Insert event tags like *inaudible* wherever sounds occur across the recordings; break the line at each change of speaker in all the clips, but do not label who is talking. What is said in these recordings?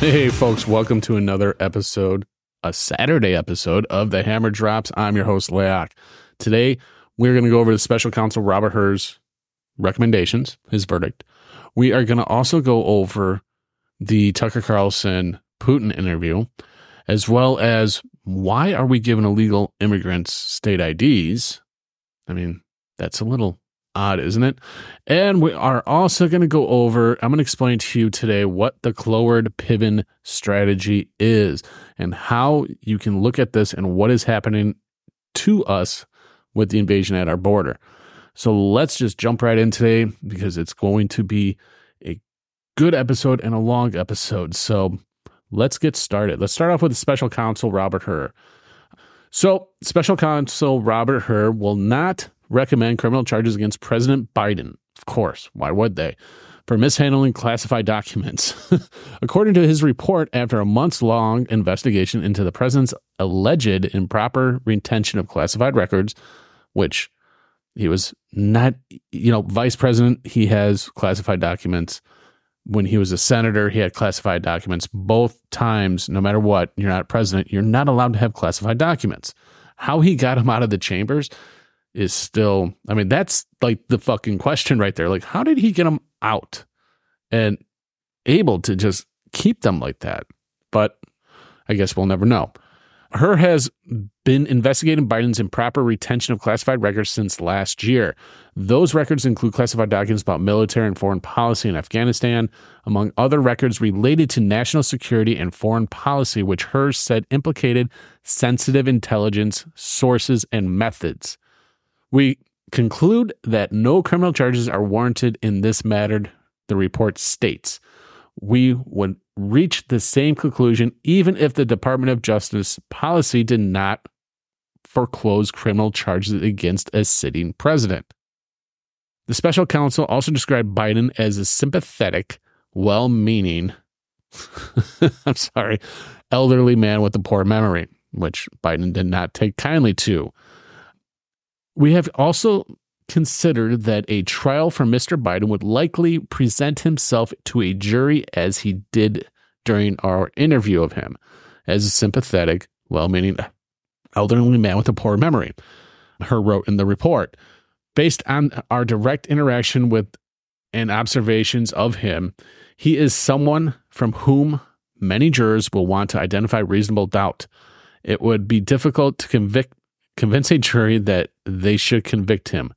Hey, folks, welcome to another episode, a Saturday episode of the Hammer Drops. I'm your host, Leak. Today, we're going to go over the special counsel Robert Hur's recommendations, his verdict. We are going to also go over the Tucker Carlson Putin interview, as well as why are we giving illegal immigrants state IDs? I mean, that's a little odd, isn't it? And we are also going to go over, I'm going to explain to you today what the Cloward Piven strategy is and how you can look at this and what is happening to us with the invasion at our border. So let's just jump right in today because it's going to be a good episode and a long episode. So let's get started. Let's start off with special counsel, Robert Hur. So, special counsel Robert Hur will not recommend criminal charges against President Biden. Of course, why would they? For mishandling classified documents. *laughs* According to his report, after a months long investigation into the president's alleged improper retention of classified records, which he was not, you know, vice president, he has classified documents. When he was a senator, he had classified documents. Both times, no matter what, you're not president, you're not allowed to have classified documents. How he got him out of the chambers is still, I mean, that's like the fucking question right there. Like, how did he get them out and able to just keep them like that? But I guess we'll never know. Hur has been investigating Biden's improper retention of classified records since last year. Those records include classified documents about military and foreign policy in Afghanistan, among other records related to national security and foreign policy, which Hur said implicated sensitive intelligence sources and methods. We conclude that no criminal charges are warranted in this matter, the report states. We would reach the same conclusion even if the Department of Justice policy did not foreclose criminal charges against a sitting president. The special counsel also described Biden as a sympathetic, well meaning, *laughs* I'm sorry, elderly man with a poor memory, which Biden did not take kindly to. We have also considered that a trial for Mr. Biden would likely present himself to a jury as he did during our interview of him, as a sympathetic, well meaning elderly man with a poor memory. Hur wrote in the report. Based on our direct interaction with and observations of him, he is someone from whom many jurors will want to identify reasonable doubt. It would be difficult to convict convince a jury that they should convict him.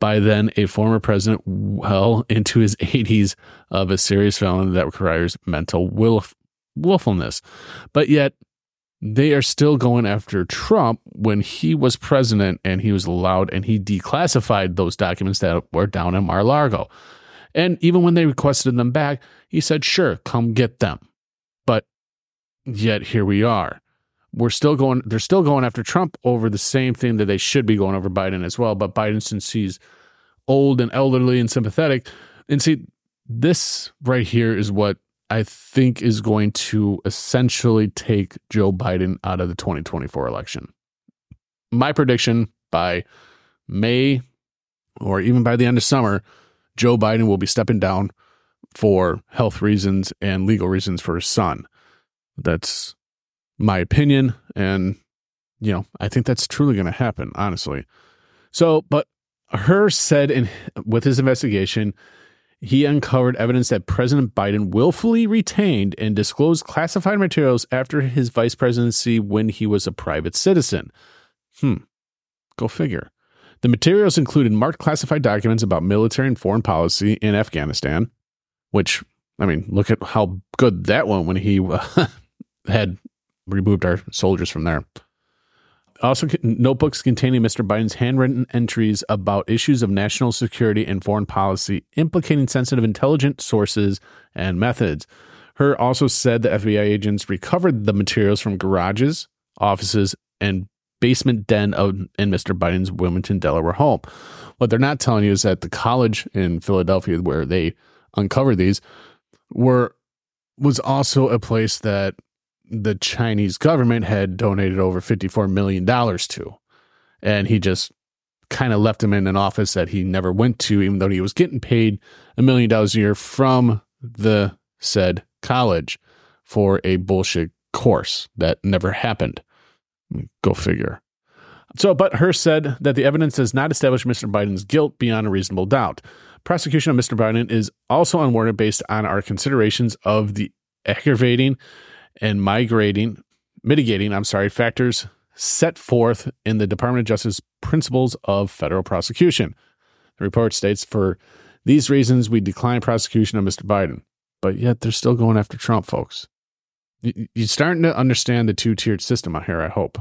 By then, a former president well into his 80s of a serious felony that requires mental willf- willfulness. But yet, they are still going after Trump when he was president and he was allowed and he declassified those documents that were down in Mar Largo. And even when they requested them back, he said, sure, come get them. But yet here we are we're still going they're still going after Trump over the same thing that they should be going over Biden as well. But Biden, since he's old and elderly and sympathetic, and see, this right here is what I think is going to essentially take Joe Biden out of the 2024 election. My prediction by May or even by the end of summer, Joe Biden will be stepping down for health reasons and legal reasons for his son. That's my opinion. And, you know, I think that's truly going to happen, honestly. So, but Hur said in with his investigation, he uncovered evidence that President Biden willfully retained and disclosed classified materials after his vice presidency when he was a private citizen. Hmm. Go figure. The materials included marked classified documents about military and foreign policy in Afghanistan, which, I mean, look at how good that went when he uh, *laughs* had removed our soldiers from there. Also, notebooks containing Mr. Biden's handwritten entries about issues of national security and foreign policy implicating sensitive intelligence sources and methods. Hur also said the FBI agents recovered the materials from garages, offices, and basement den of in Mr. Biden's Wilmington, Delaware home. What they're not telling you is that the college in Philadelphia where they uncovered these were was also a place that the Chinese government had donated over $54 million to. And he just kind of left him in an office that he never went to, even though he was getting paid a million dollars a year from the said college for a bullshit course that never happened. Go figure. So, but Hearst said that the evidence does not establish Mr. Biden's guilt beyond a reasonable doubt. Prosecution of Mr. Biden is also unwarranted based on our considerations of the aggravating and migrating, mitigating, I'm sorry, factors set forth in the Department of Justice Principles of Federal Prosecution. The report states for these reasons we decline prosecution of Mr. Biden, but yet they're still going after Trump, folks. You're starting to understand the two tiered system out here, I hope.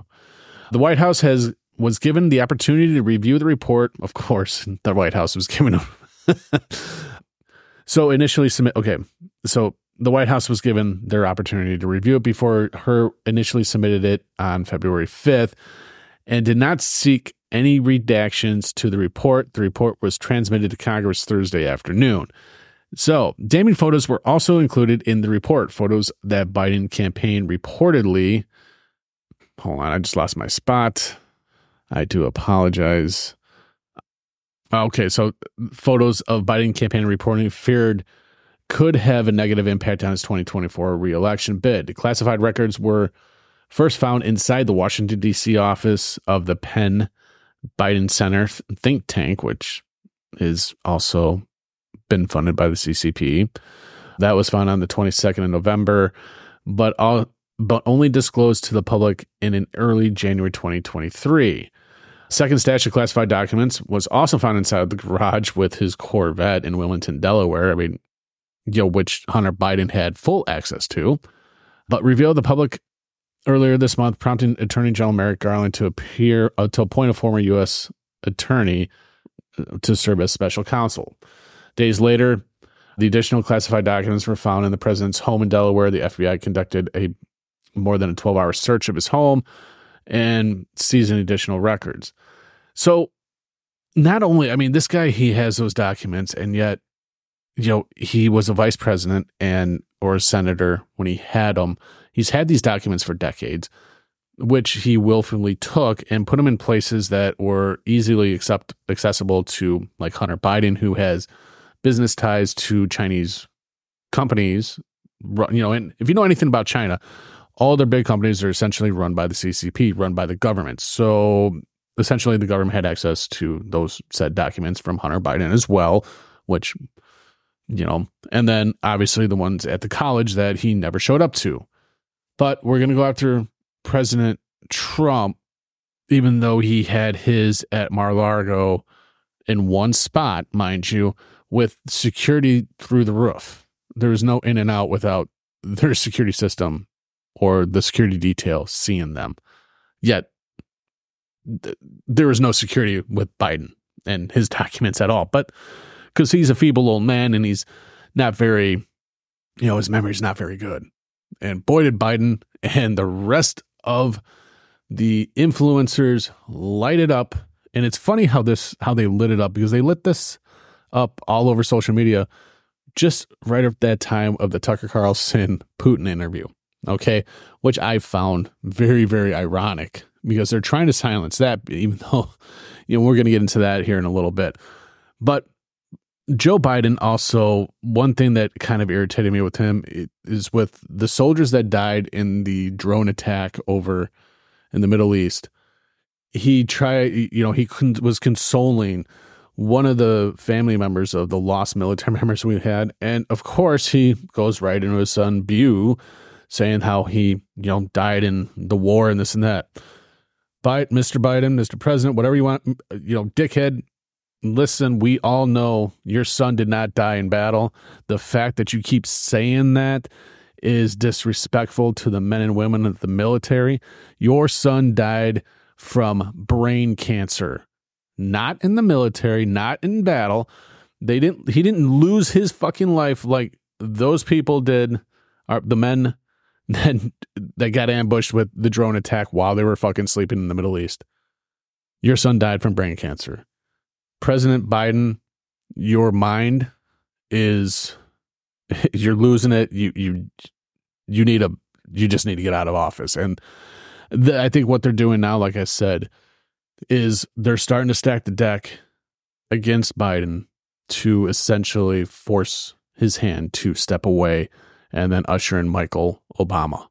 The White House has was given the opportunity to review the report. Of course, the White House was given. *laughs* so initially submit. Okay, so the White House was given their opportunity to review it before Hur initially submitted it on February 5th and did not seek any redactions to the report. The report was transmitted to Congress Thursday afternoon. So, damning photos were also included in the report. Photos that Biden campaign reportedly. Hold on, I just lost my spot. I do apologize. Okay, so photos of Biden campaign reporting feared could have a negative impact on his 2024 reelection bid. Classified records were first found inside the Washington, D.C. office of the Penn Biden Center think tank, which is also been funded by the CCP. That was found on the 22nd of November, but all, but only disclosed to the public in an early January 2023. Second stash of classified documents was also found inside the garage with his Corvette in Wilmington, Delaware. I mean, you know, which Hunter Biden had full access to, but revealed the public earlier this month, prompting Attorney General Merrick Garland to appear uh, to appoint a former U.S. attorney uh, to serve as special counsel. Days later, the additional classified documents were found in the president's home in Delaware. The FBI conducted a more than a 12 hour search of his home and seized additional records. So, not only, I mean, this guy, he has those documents, and yet, you know, he was a vice president and or a senator when he had them. He's had these documents for decades, which he willfully took and put them in places that were easily accept, accessible to, like Hunter Biden, who has business ties to Chinese companies. You know, and if you know anything about China, all their big companies are essentially run by the CCP, run by the government. So essentially, the government had access to those said documents from Hunter Biden as well, which, you know, and then obviously the ones at the college that he never showed up to. But we're going to go after President Trump, even though he had his at Mar Largo in one spot, mind you, with security through the roof. There was no in and out without *laughs* their security system or the security detail seeing them. Yet th- was no security with Biden and his documents at all. But because he's a feeble old man and he's not very, you know, his memory's not very good. And boy, did Biden and the rest of the influencers light it up. And it's funny how this how they lit it up because they lit this up all over social media just right at that time of the Tucker Carlson *laughs* Putin interview okay, which I found very, very ironic because they're trying to silence that, even though, *laughs* you know, we're going to get into that here in a little bit. But Joe Biden also, one thing that kind of irritated me with him is with the soldiers that died in the drone attack over in the Middle East. He tried, you know, he was consoling one of the family members of the lost military *laughs* members we had. And of course, he goes right into his son, Beau, saying how he, you know, died in the war and this and that. But Mr. Biden, Mr. President, whatever you want, you know, dickhead, listen, we all know your son did not die in battle. The fact that you keep saying that is disrespectful to the men and women of the military. Your son died from brain cancer, not in the military, not in battle. They didn't he didn't lose his fucking life like those people did. Are the men *laughs* then they got ambushed with the drone attack while they were fucking sleeping in the Middle East. Your son died from brain cancer. President Biden, your mind is *laughs* you're losing it. You you you need a you just need to get out of office. And the, I think what they're doing now, like I said, is they're starting to stack the deck against Biden to essentially force his hand to step away and then usher in Michael Obama.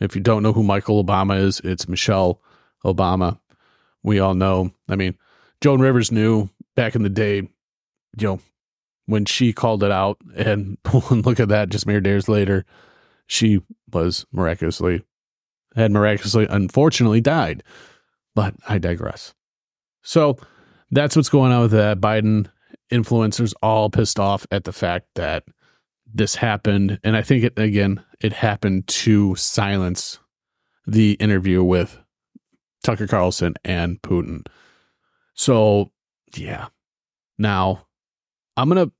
If you don't know who Michael Obama is, it's Michelle Obama. We all know. I mean, Joan Rivers knew back in the day, you know, when she called it out, *laughs* and *laughs* look at that, just mere days later, she was miraculously, had miraculously, unfortunately died. But I digress. So that's what's going on with that. Biden influencers all pissed off at the fact that this happened. And I think it, again, it happened to silence the interview with Tucker Carlson and Putin. So, yeah. Now, I'm to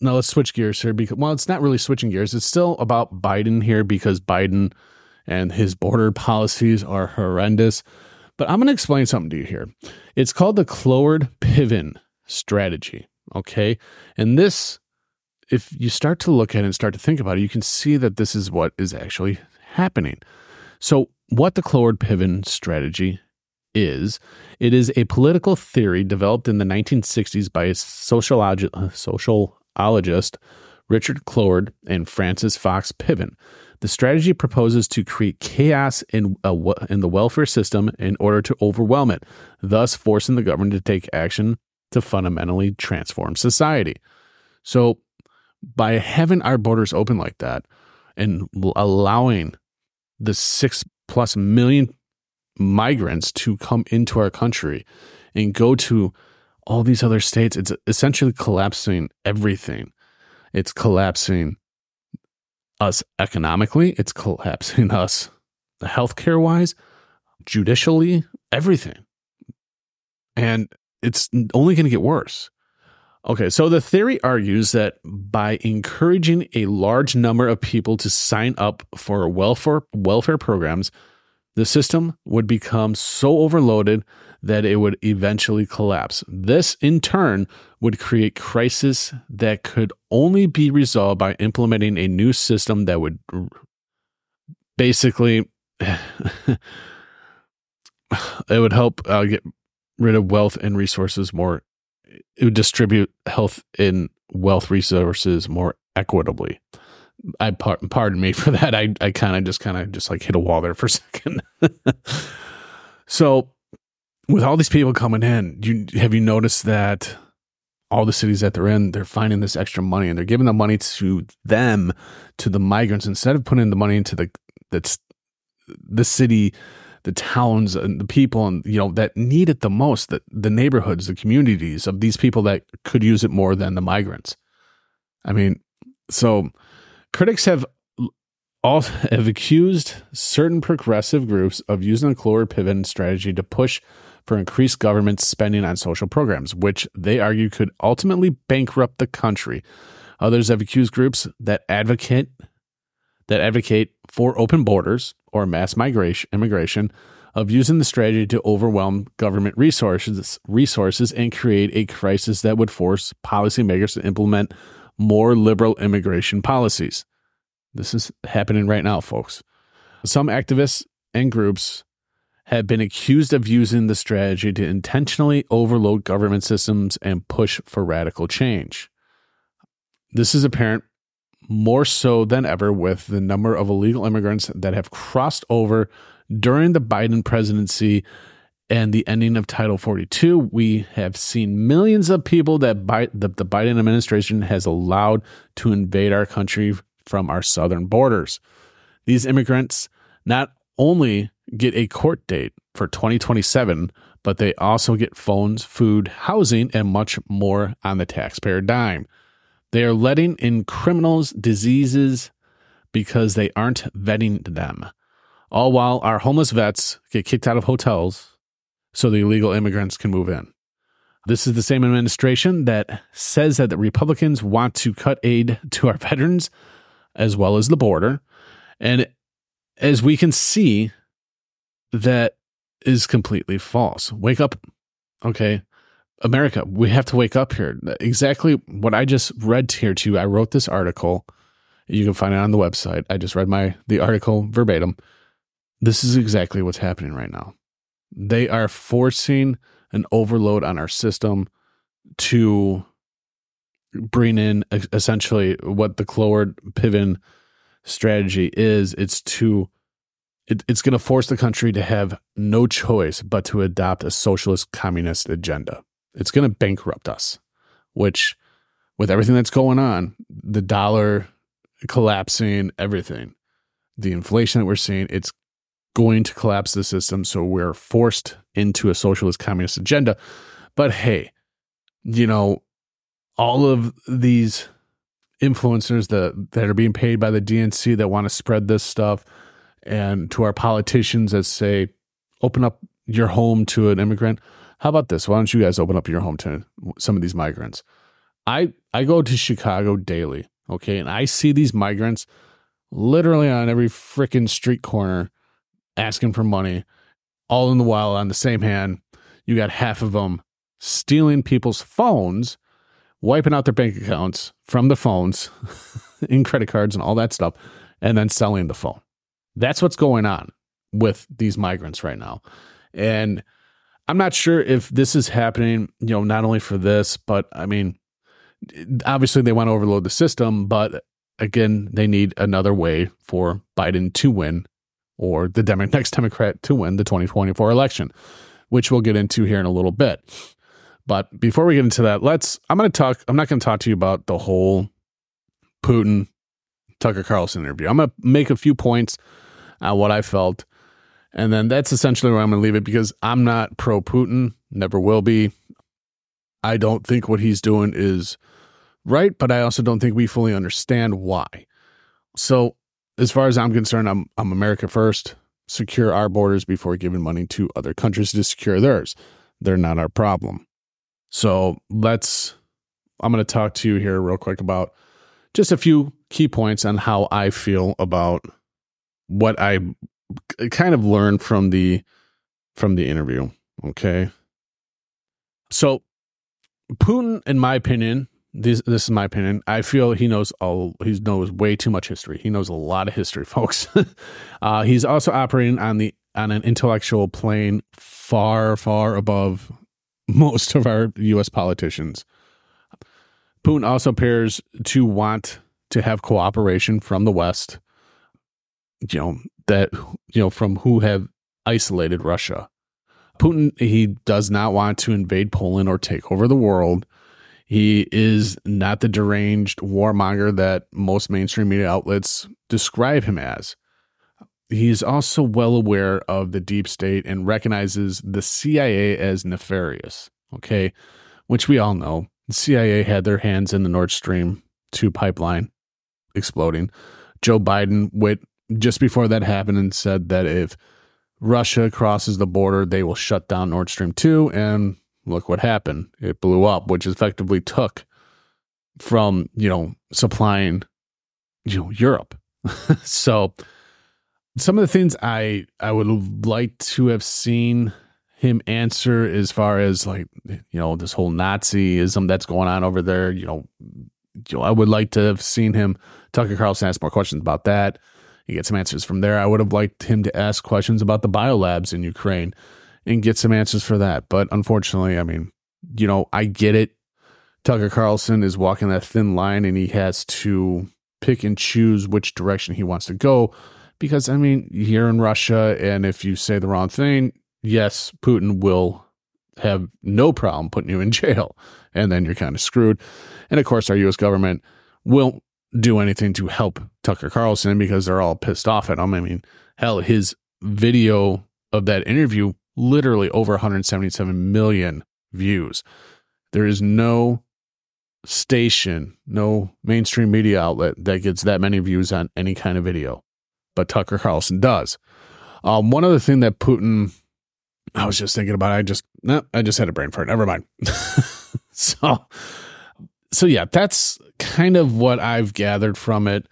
now let's switch gears here because well, it's not really switching gears. It's still about Biden here because Biden and his border *laughs* policies are horrendous. But I'm to explain something to you here. It's called the Cloward Piven strategy. Okay. And this, if you start to look at it and start to think about it, you can see that this is what is actually happening. So, what the Cloward Piven strategy is, it is a political theory developed in the 1960s by a sociologist, uh, Richard Cloward and Frances Fox Piven. The strategy proposes to create chaos in, a, in the welfare system in order to overwhelm it, thus forcing the government to take action to fundamentally transform society. So, by having our borders open like that and allowing the six plus million migrants to come into our country and go to all these other states, it's essentially collapsing everything. It's collapsing us economically, it's collapsing *laughs* us healthcare wise, judicially, everything. And it's only going to get worse. Okay, so the theory argues that by encouraging a large number of people to sign up for welfare welfare programs, the system would become so overloaded that it would eventually collapse. This, in turn, would create crisis that could only be resolved by implementing a new system that would basically *sighs* it would help uh, get rid of wealth and resources more. It would distribute health and wealth resources more equitably. I pardon me *laughs* for that. I I kind of just kind of just like hit a wall there for a *laughs* second. so with all these people coming in, you have you noticed that all the cities that they're in, they're finding this extra money and they're giving the money to them, to the migrants, instead of putting the money into the that's the city, the towns and the people and you know that need it the most, that the neighborhoods, the communities of these people that could use it more than the migrants. I mean, so critics have all *laughs* have accused certain progressive groups of using the Cloward Piven strategy to push for increased government spending on social programs, which they argue could ultimately bankrupt the country. Others have accused groups that advocate that advocate for open borders or mass migration immigration of using the strategy to overwhelm government resources resources and create a crisis that would force policymakers to implement more liberal immigration policies. This is happening right now, folks. Some activists and groups have been accused of using the strategy to intentionally overload government systems and push for radical change. This is apparent more so than ever with the number of illegal immigrants that have crossed over during the Biden presidency and the ending of Title 42. We have seen millions of people that Bi- the, the Biden administration has allowed to invade our country from our southern borders. These immigrants not only get a court date for 2027, but they also get phones, food, housing, and much more on the taxpayer dime. They are letting in criminals, diseases, because they aren't vetting them. All while our homeless vets get kicked out of hotels so the illegal immigrants can move in. This is the same administration that says that the Republicans want to cut aid to our veterans as well as the border. And as we can see, that is completely false. Wake up. Okay. America, we have to wake up here. Exactly what I just read here to you. I wrote this article. You can find it on the website. I just read my the article verbatim. This is exactly what's happening right now. They are forcing an overload on our system to bring in essentially what the Cloward Piven strategy is it's to it, it's going to force the country to have no choice but to adopt a socialist communist agenda. It's going to bankrupt us, which with everything that's going on, the dollar collapsing, everything, the inflation that we're seeing, it's going to collapse the system. So we're forced into a socialist communist agenda. But hey, you know, all of these influencers that, that are being paid by the DNC that want to spread this stuff, and to our politicians that say, open up your home to an immigrant. How about this? Why don't you guys open up your home to some of these migrants? I I go to Chicago daily, okay, and I see these migrants literally on every freaking street corner asking for money. All in the while, on the same hand, you got half of them stealing people's phones, wiping out their bank accounts from the phones, *laughs* in credit cards and all that stuff, and then selling the phone. That's what's going on with these migrants right now. And I'm not sure if this is happening, you know, not only for this, but I mean, obviously they want to overload the system, but again, they need another way for Biden to win or the Demo- next Democrat to win the 2024 election, which we'll get into here in a little bit. But before we get into that, let's, I'm going to talk, I'm not going to talk to you about the whole Putin Tucker Carlson interview. I'm going to make a few points on what I felt. And then that's essentially where I'm going to leave it because I'm not pro Putin, never will be. I don't think what he's doing is right, but I also don't think we fully understand why. So, as far as I'm concerned, I'm I'm America first. Secure our borders before giving money to other countries to secure theirs. They're not our problem. So, let's I'm going to talk to you here real quick about just a few key points on how I feel about what I kind of learned from the from the interview. Okay. So Putin, in my opinion, this this is my opinion. I feel he knows all he knows way too much history. He knows a lot of history, *laughs* folks. uh, he's also operating on the on an intellectual plane far, far above *laughs* most of our U.S. politicians. Putin also appears to want to have cooperation from the West you know that you know from who have isolated Russia. Putin he does not want to invade Poland or take over the world. He is not the deranged warmonger that most mainstream media outlets describe him as. He's also well aware of the deep state and recognizes the CIA as nefarious, okay? Which we all know. The CIA had their hands in the Nord Stream 2 pipeline exploding. Joe Biden, with just before that happened and said that if Russia crosses the border, they will shut down Nord Stream 2. And look what happened. It blew up, which effectively took from, you know, supplying, you know, Europe. *laughs* so some of the things I I would like to have seen him answer as far as like, you know, this whole Nazism that's going on over there, you know, you know, I would like to have seen him Tucker Carlson ask more questions about that you get some answers from there. I would have liked him to ask questions about the biolabs in Ukraine and get some answers for that. But unfortunately, I mean, you know, I get it. Tucker Carlson is walking that thin line and he has to pick and choose which direction he wants to go. Because, I mean, you're in Russia, and if you say the wrong thing, yes, Putin will have no problem putting you in *laughs* jail. And then you're kind of screwed. And of course, our US government won't do anything to help Tucker Carlson because they're all pissed off at him. I mean, hell, his video of that interview literally over 177 million views. There is no station, no mainstream media outlet that gets that many views on any kind of video, but Tucker Carlson does. Um, one other thing that Putin, I was just thinking about, I just, no, I just had a brain fart. Never mind. *laughs* so, so yeah, that's kind of what I've gathered from it.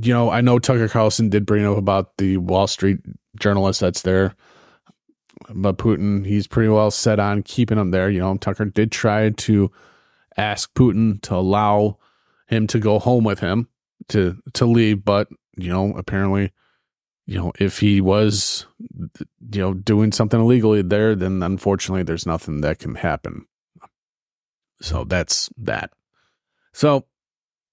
You know, I know Tucker Carlson did bring up about the Wall Street journalist that's there, but Putin, he's pretty well set on keeping him there. You know, Tucker did try to ask Putin to allow him to go home with him to to leave, but you know, apparently, you know, if he was, you know, doing something illegally there, then unfortunately, there's nothing that can happen. So that's that. So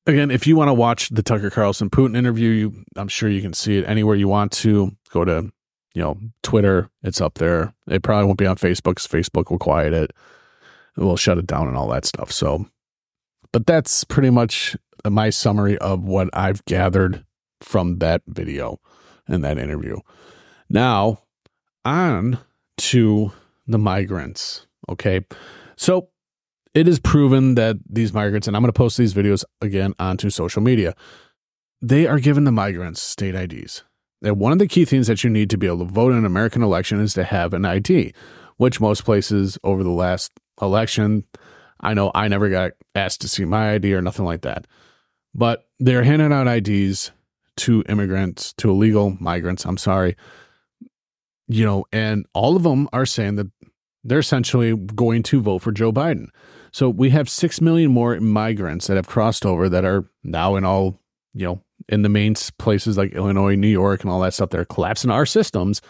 again, if you want to watch the Tucker Carlson Putin interview, you, I'm sure you can see it anywhere you want to. Go to, you know, Twitter. It's up there. It probably won't be on Facebook because Facebook will quiet it. Will shut it down and all that stuff. So, but that's pretty much my summary of what I've gathered from that video and that interview. Now, on to the migrants. Okay. So it is proven that these migrants, and I'm going to post these videos again onto social media, they are given the migrants state IDs. And one of the key things that you need to be able to vote in an American election is to have an ID, which most places over the last election, I know I never got asked to see my ID or nothing like that. But they're handing out IDs to immigrants, to illegal migrants, I'm sorry. You know, and all of them are saying that they're essentially going to vote for Joe Biden. So we have 6 million more migrants that have crossed over that are now in all, you know, in the main places like Illinois, New York, and all that stuff. They're collapsing our systems.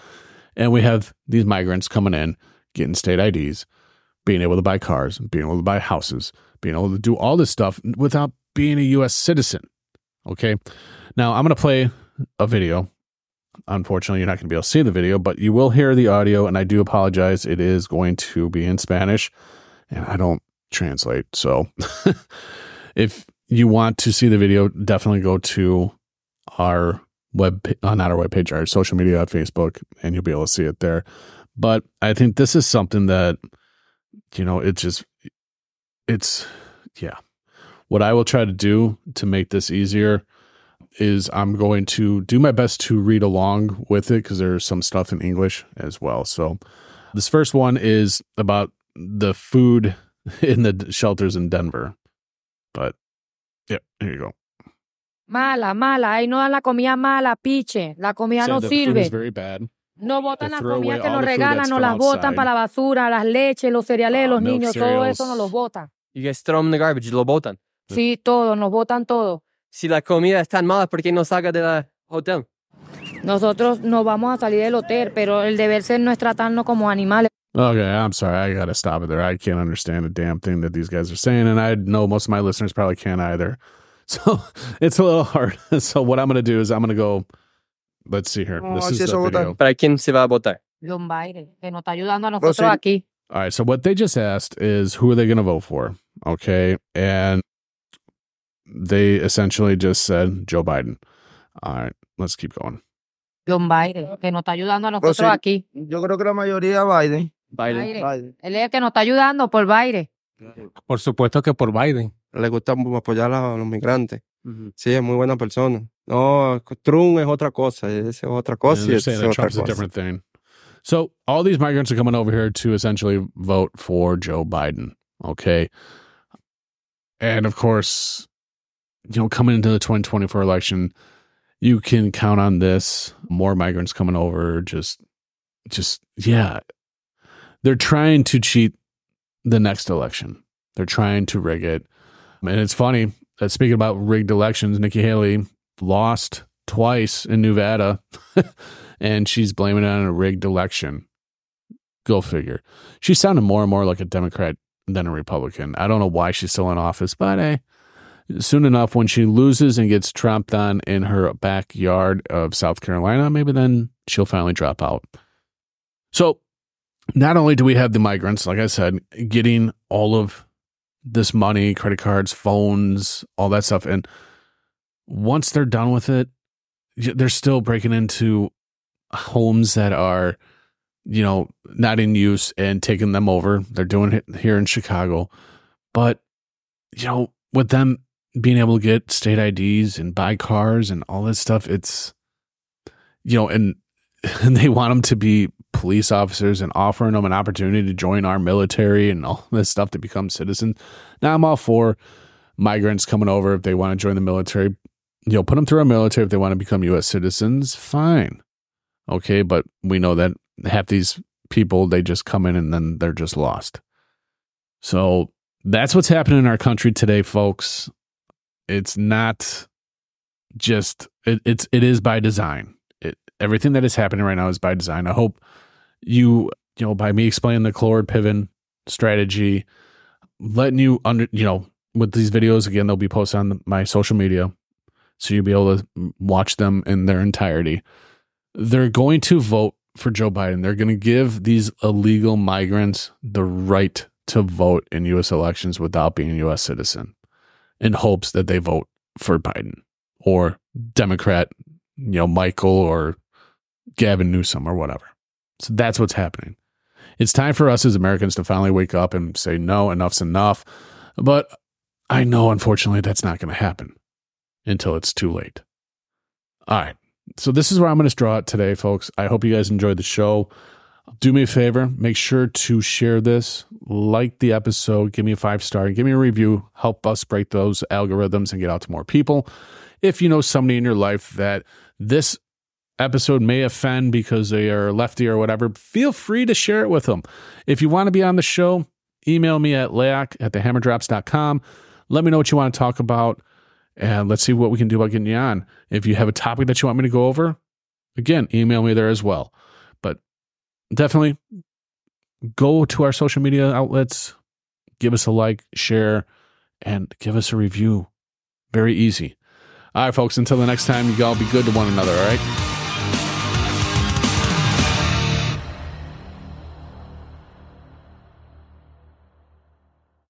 And we have these migrants coming in, getting state IDs, being able to buy cars, being able to buy houses, being able to do all this stuff without being a U.S. citizen. Okay. Now I'm going to play a video. Unfortunately, you're not going to be able to see the video, but you will hear the audio. And I do apologize. It is going to be in Spanish. And I don't translate. So *laughs* if you want to see the video, definitely go to our web, uh, not our webpage, our social media, Facebook, and you'll be able to see it there. But I think this is something that, you know, it just, it's, yeah. What I will try to do to make this easier is I'm going to do my best to read along with it because there's some stuff in English as well. So this first one is about the food *laughs* in the shelters in Denver. But yeah, here you go.
Mala, mala. Ahí no dan la comida mala, piche. La comida no sirve.
is very bad.
No botan las
away
comidas que nos regalan,
from
las botan para la basura, las leches, los cereales
Uh,
los niños, todo eso nos los botan.
You guys throw them in the garbage, lo botan.
Sí, todo, nos botan todo.
Si la comida es tan mala, ¿por qué no salga del hotel?
Nosotros nos vamos a salir del hotel, pero el deber ser no es tratarnos como animales.
Okay, I'm sorry. I got to stop it there. I can't understand a damn thing that these guys are saying. And I know most of my listeners probably can't either. *laughs* So it's a little hard. *laughs* So what I'm going to do is I'm going to go, let's see here.
Oh,
this is the video.
votan.
¿Para quién se va a votar?
Lombaire, que nos está ayudando a oh, nosotros
sí.
aquí.
All right. So what they just asked is who are they going to vote for? Okay. And they essentially just said Joe Biden. All right. Let's keep going.
Lombaire, que nos está ayudando a oh, nosotros
sí.
aquí.
Yo creo que la mayoría Biden.
Biden.
Baire.
Biden.
Él es el que nos está ayudando por Baire.
Por supuesto que por Biden.
Le gusta apoyar a los migrantes. Sí, es muy buena persona. No, Trump es otra cosa. Ese es otra cosa
And
y
they're
ese
saying
es
that
otra
Trump's a
cosa.
different thing. So all these migrants are coming over here to essentially vote for Joe Biden. Okay. And of course, you know, coming into the 2024 election, you can count on this. More migrants coming over. Just, just, yeah. They're trying to cheat the next election. They're trying to rig it. And it's funny that speaking about rigged elections, Nikki Haley lost twice in Nevada *laughs* and she's blaming it on a rigged election. Go figure. She sounded more and more like a Democrat than a Republican. I don't know why she's still in office, but hey, soon enough, when she loses and gets tromped on in her backyard of South Carolina, maybe then she'll finally drop out. So, not only do we have the migrants, like I said, getting all of this money, credit cards, phones, all that stuff, and once they're done with it, they're still breaking into homes that are, you know, not in use and taking them over. They're doing it here in Chicago. But, you know, with them being able to get state IDs and buy cars and all this stuff, it's, you know, and, *laughs* and they want them to be police officers and offering them an opportunity to join our military and all *laughs* this stuff to become citizens. Now, I'm all for migrants coming over if they want to join the military. You know, put them through our military if they want to become U.S. citizens. Fine. Okay. But we know that half these people, they just come in and then they're just lost. So that's what's happening in our country today, folks. It's not just, it, it's, it is by design. It, everything that is happening right now is by design. I hope you, you know, by me explaining the Cloward Piven strategy, letting you under, you know, with these videos. Again, they'll be posted on my social media, so you'll be able to watch them in their entirety. They're going to vote for Joe Biden. They're going to give these illegal migrants the right to vote in U.S. elections without being a U.S. citizen, in hopes that they vote for Biden or Democrat, you know, Michael or Gavin Newsom or whatever. So that's what's happening. It's time for us as Americans to finally wake up and say, no, enough's enough. But I know, unfortunately, that's not going to happen until it's too late. All right. So this is where I'm going to draw it today, folks. I hope you guys enjoyed the show. Do me a favor, make sure to share this, like the episode, give me a five star, give me a review, help us break those algorithms and get out to more people. If you know somebody in your life that this episode may offend because they are lefty or whatever, feel free to share it with them. If you want to be on the show, email me at layak at thehammerdrops.com. Let me know what you want to talk about, and let's see what we can do about getting you on. If you have a topic that you want me to go over, again, email me there as well. But definitely go to our social media outlets, give us a like, share, and give us a review. Very easy. All right, folks, until the next time, you all be good to one another, all right?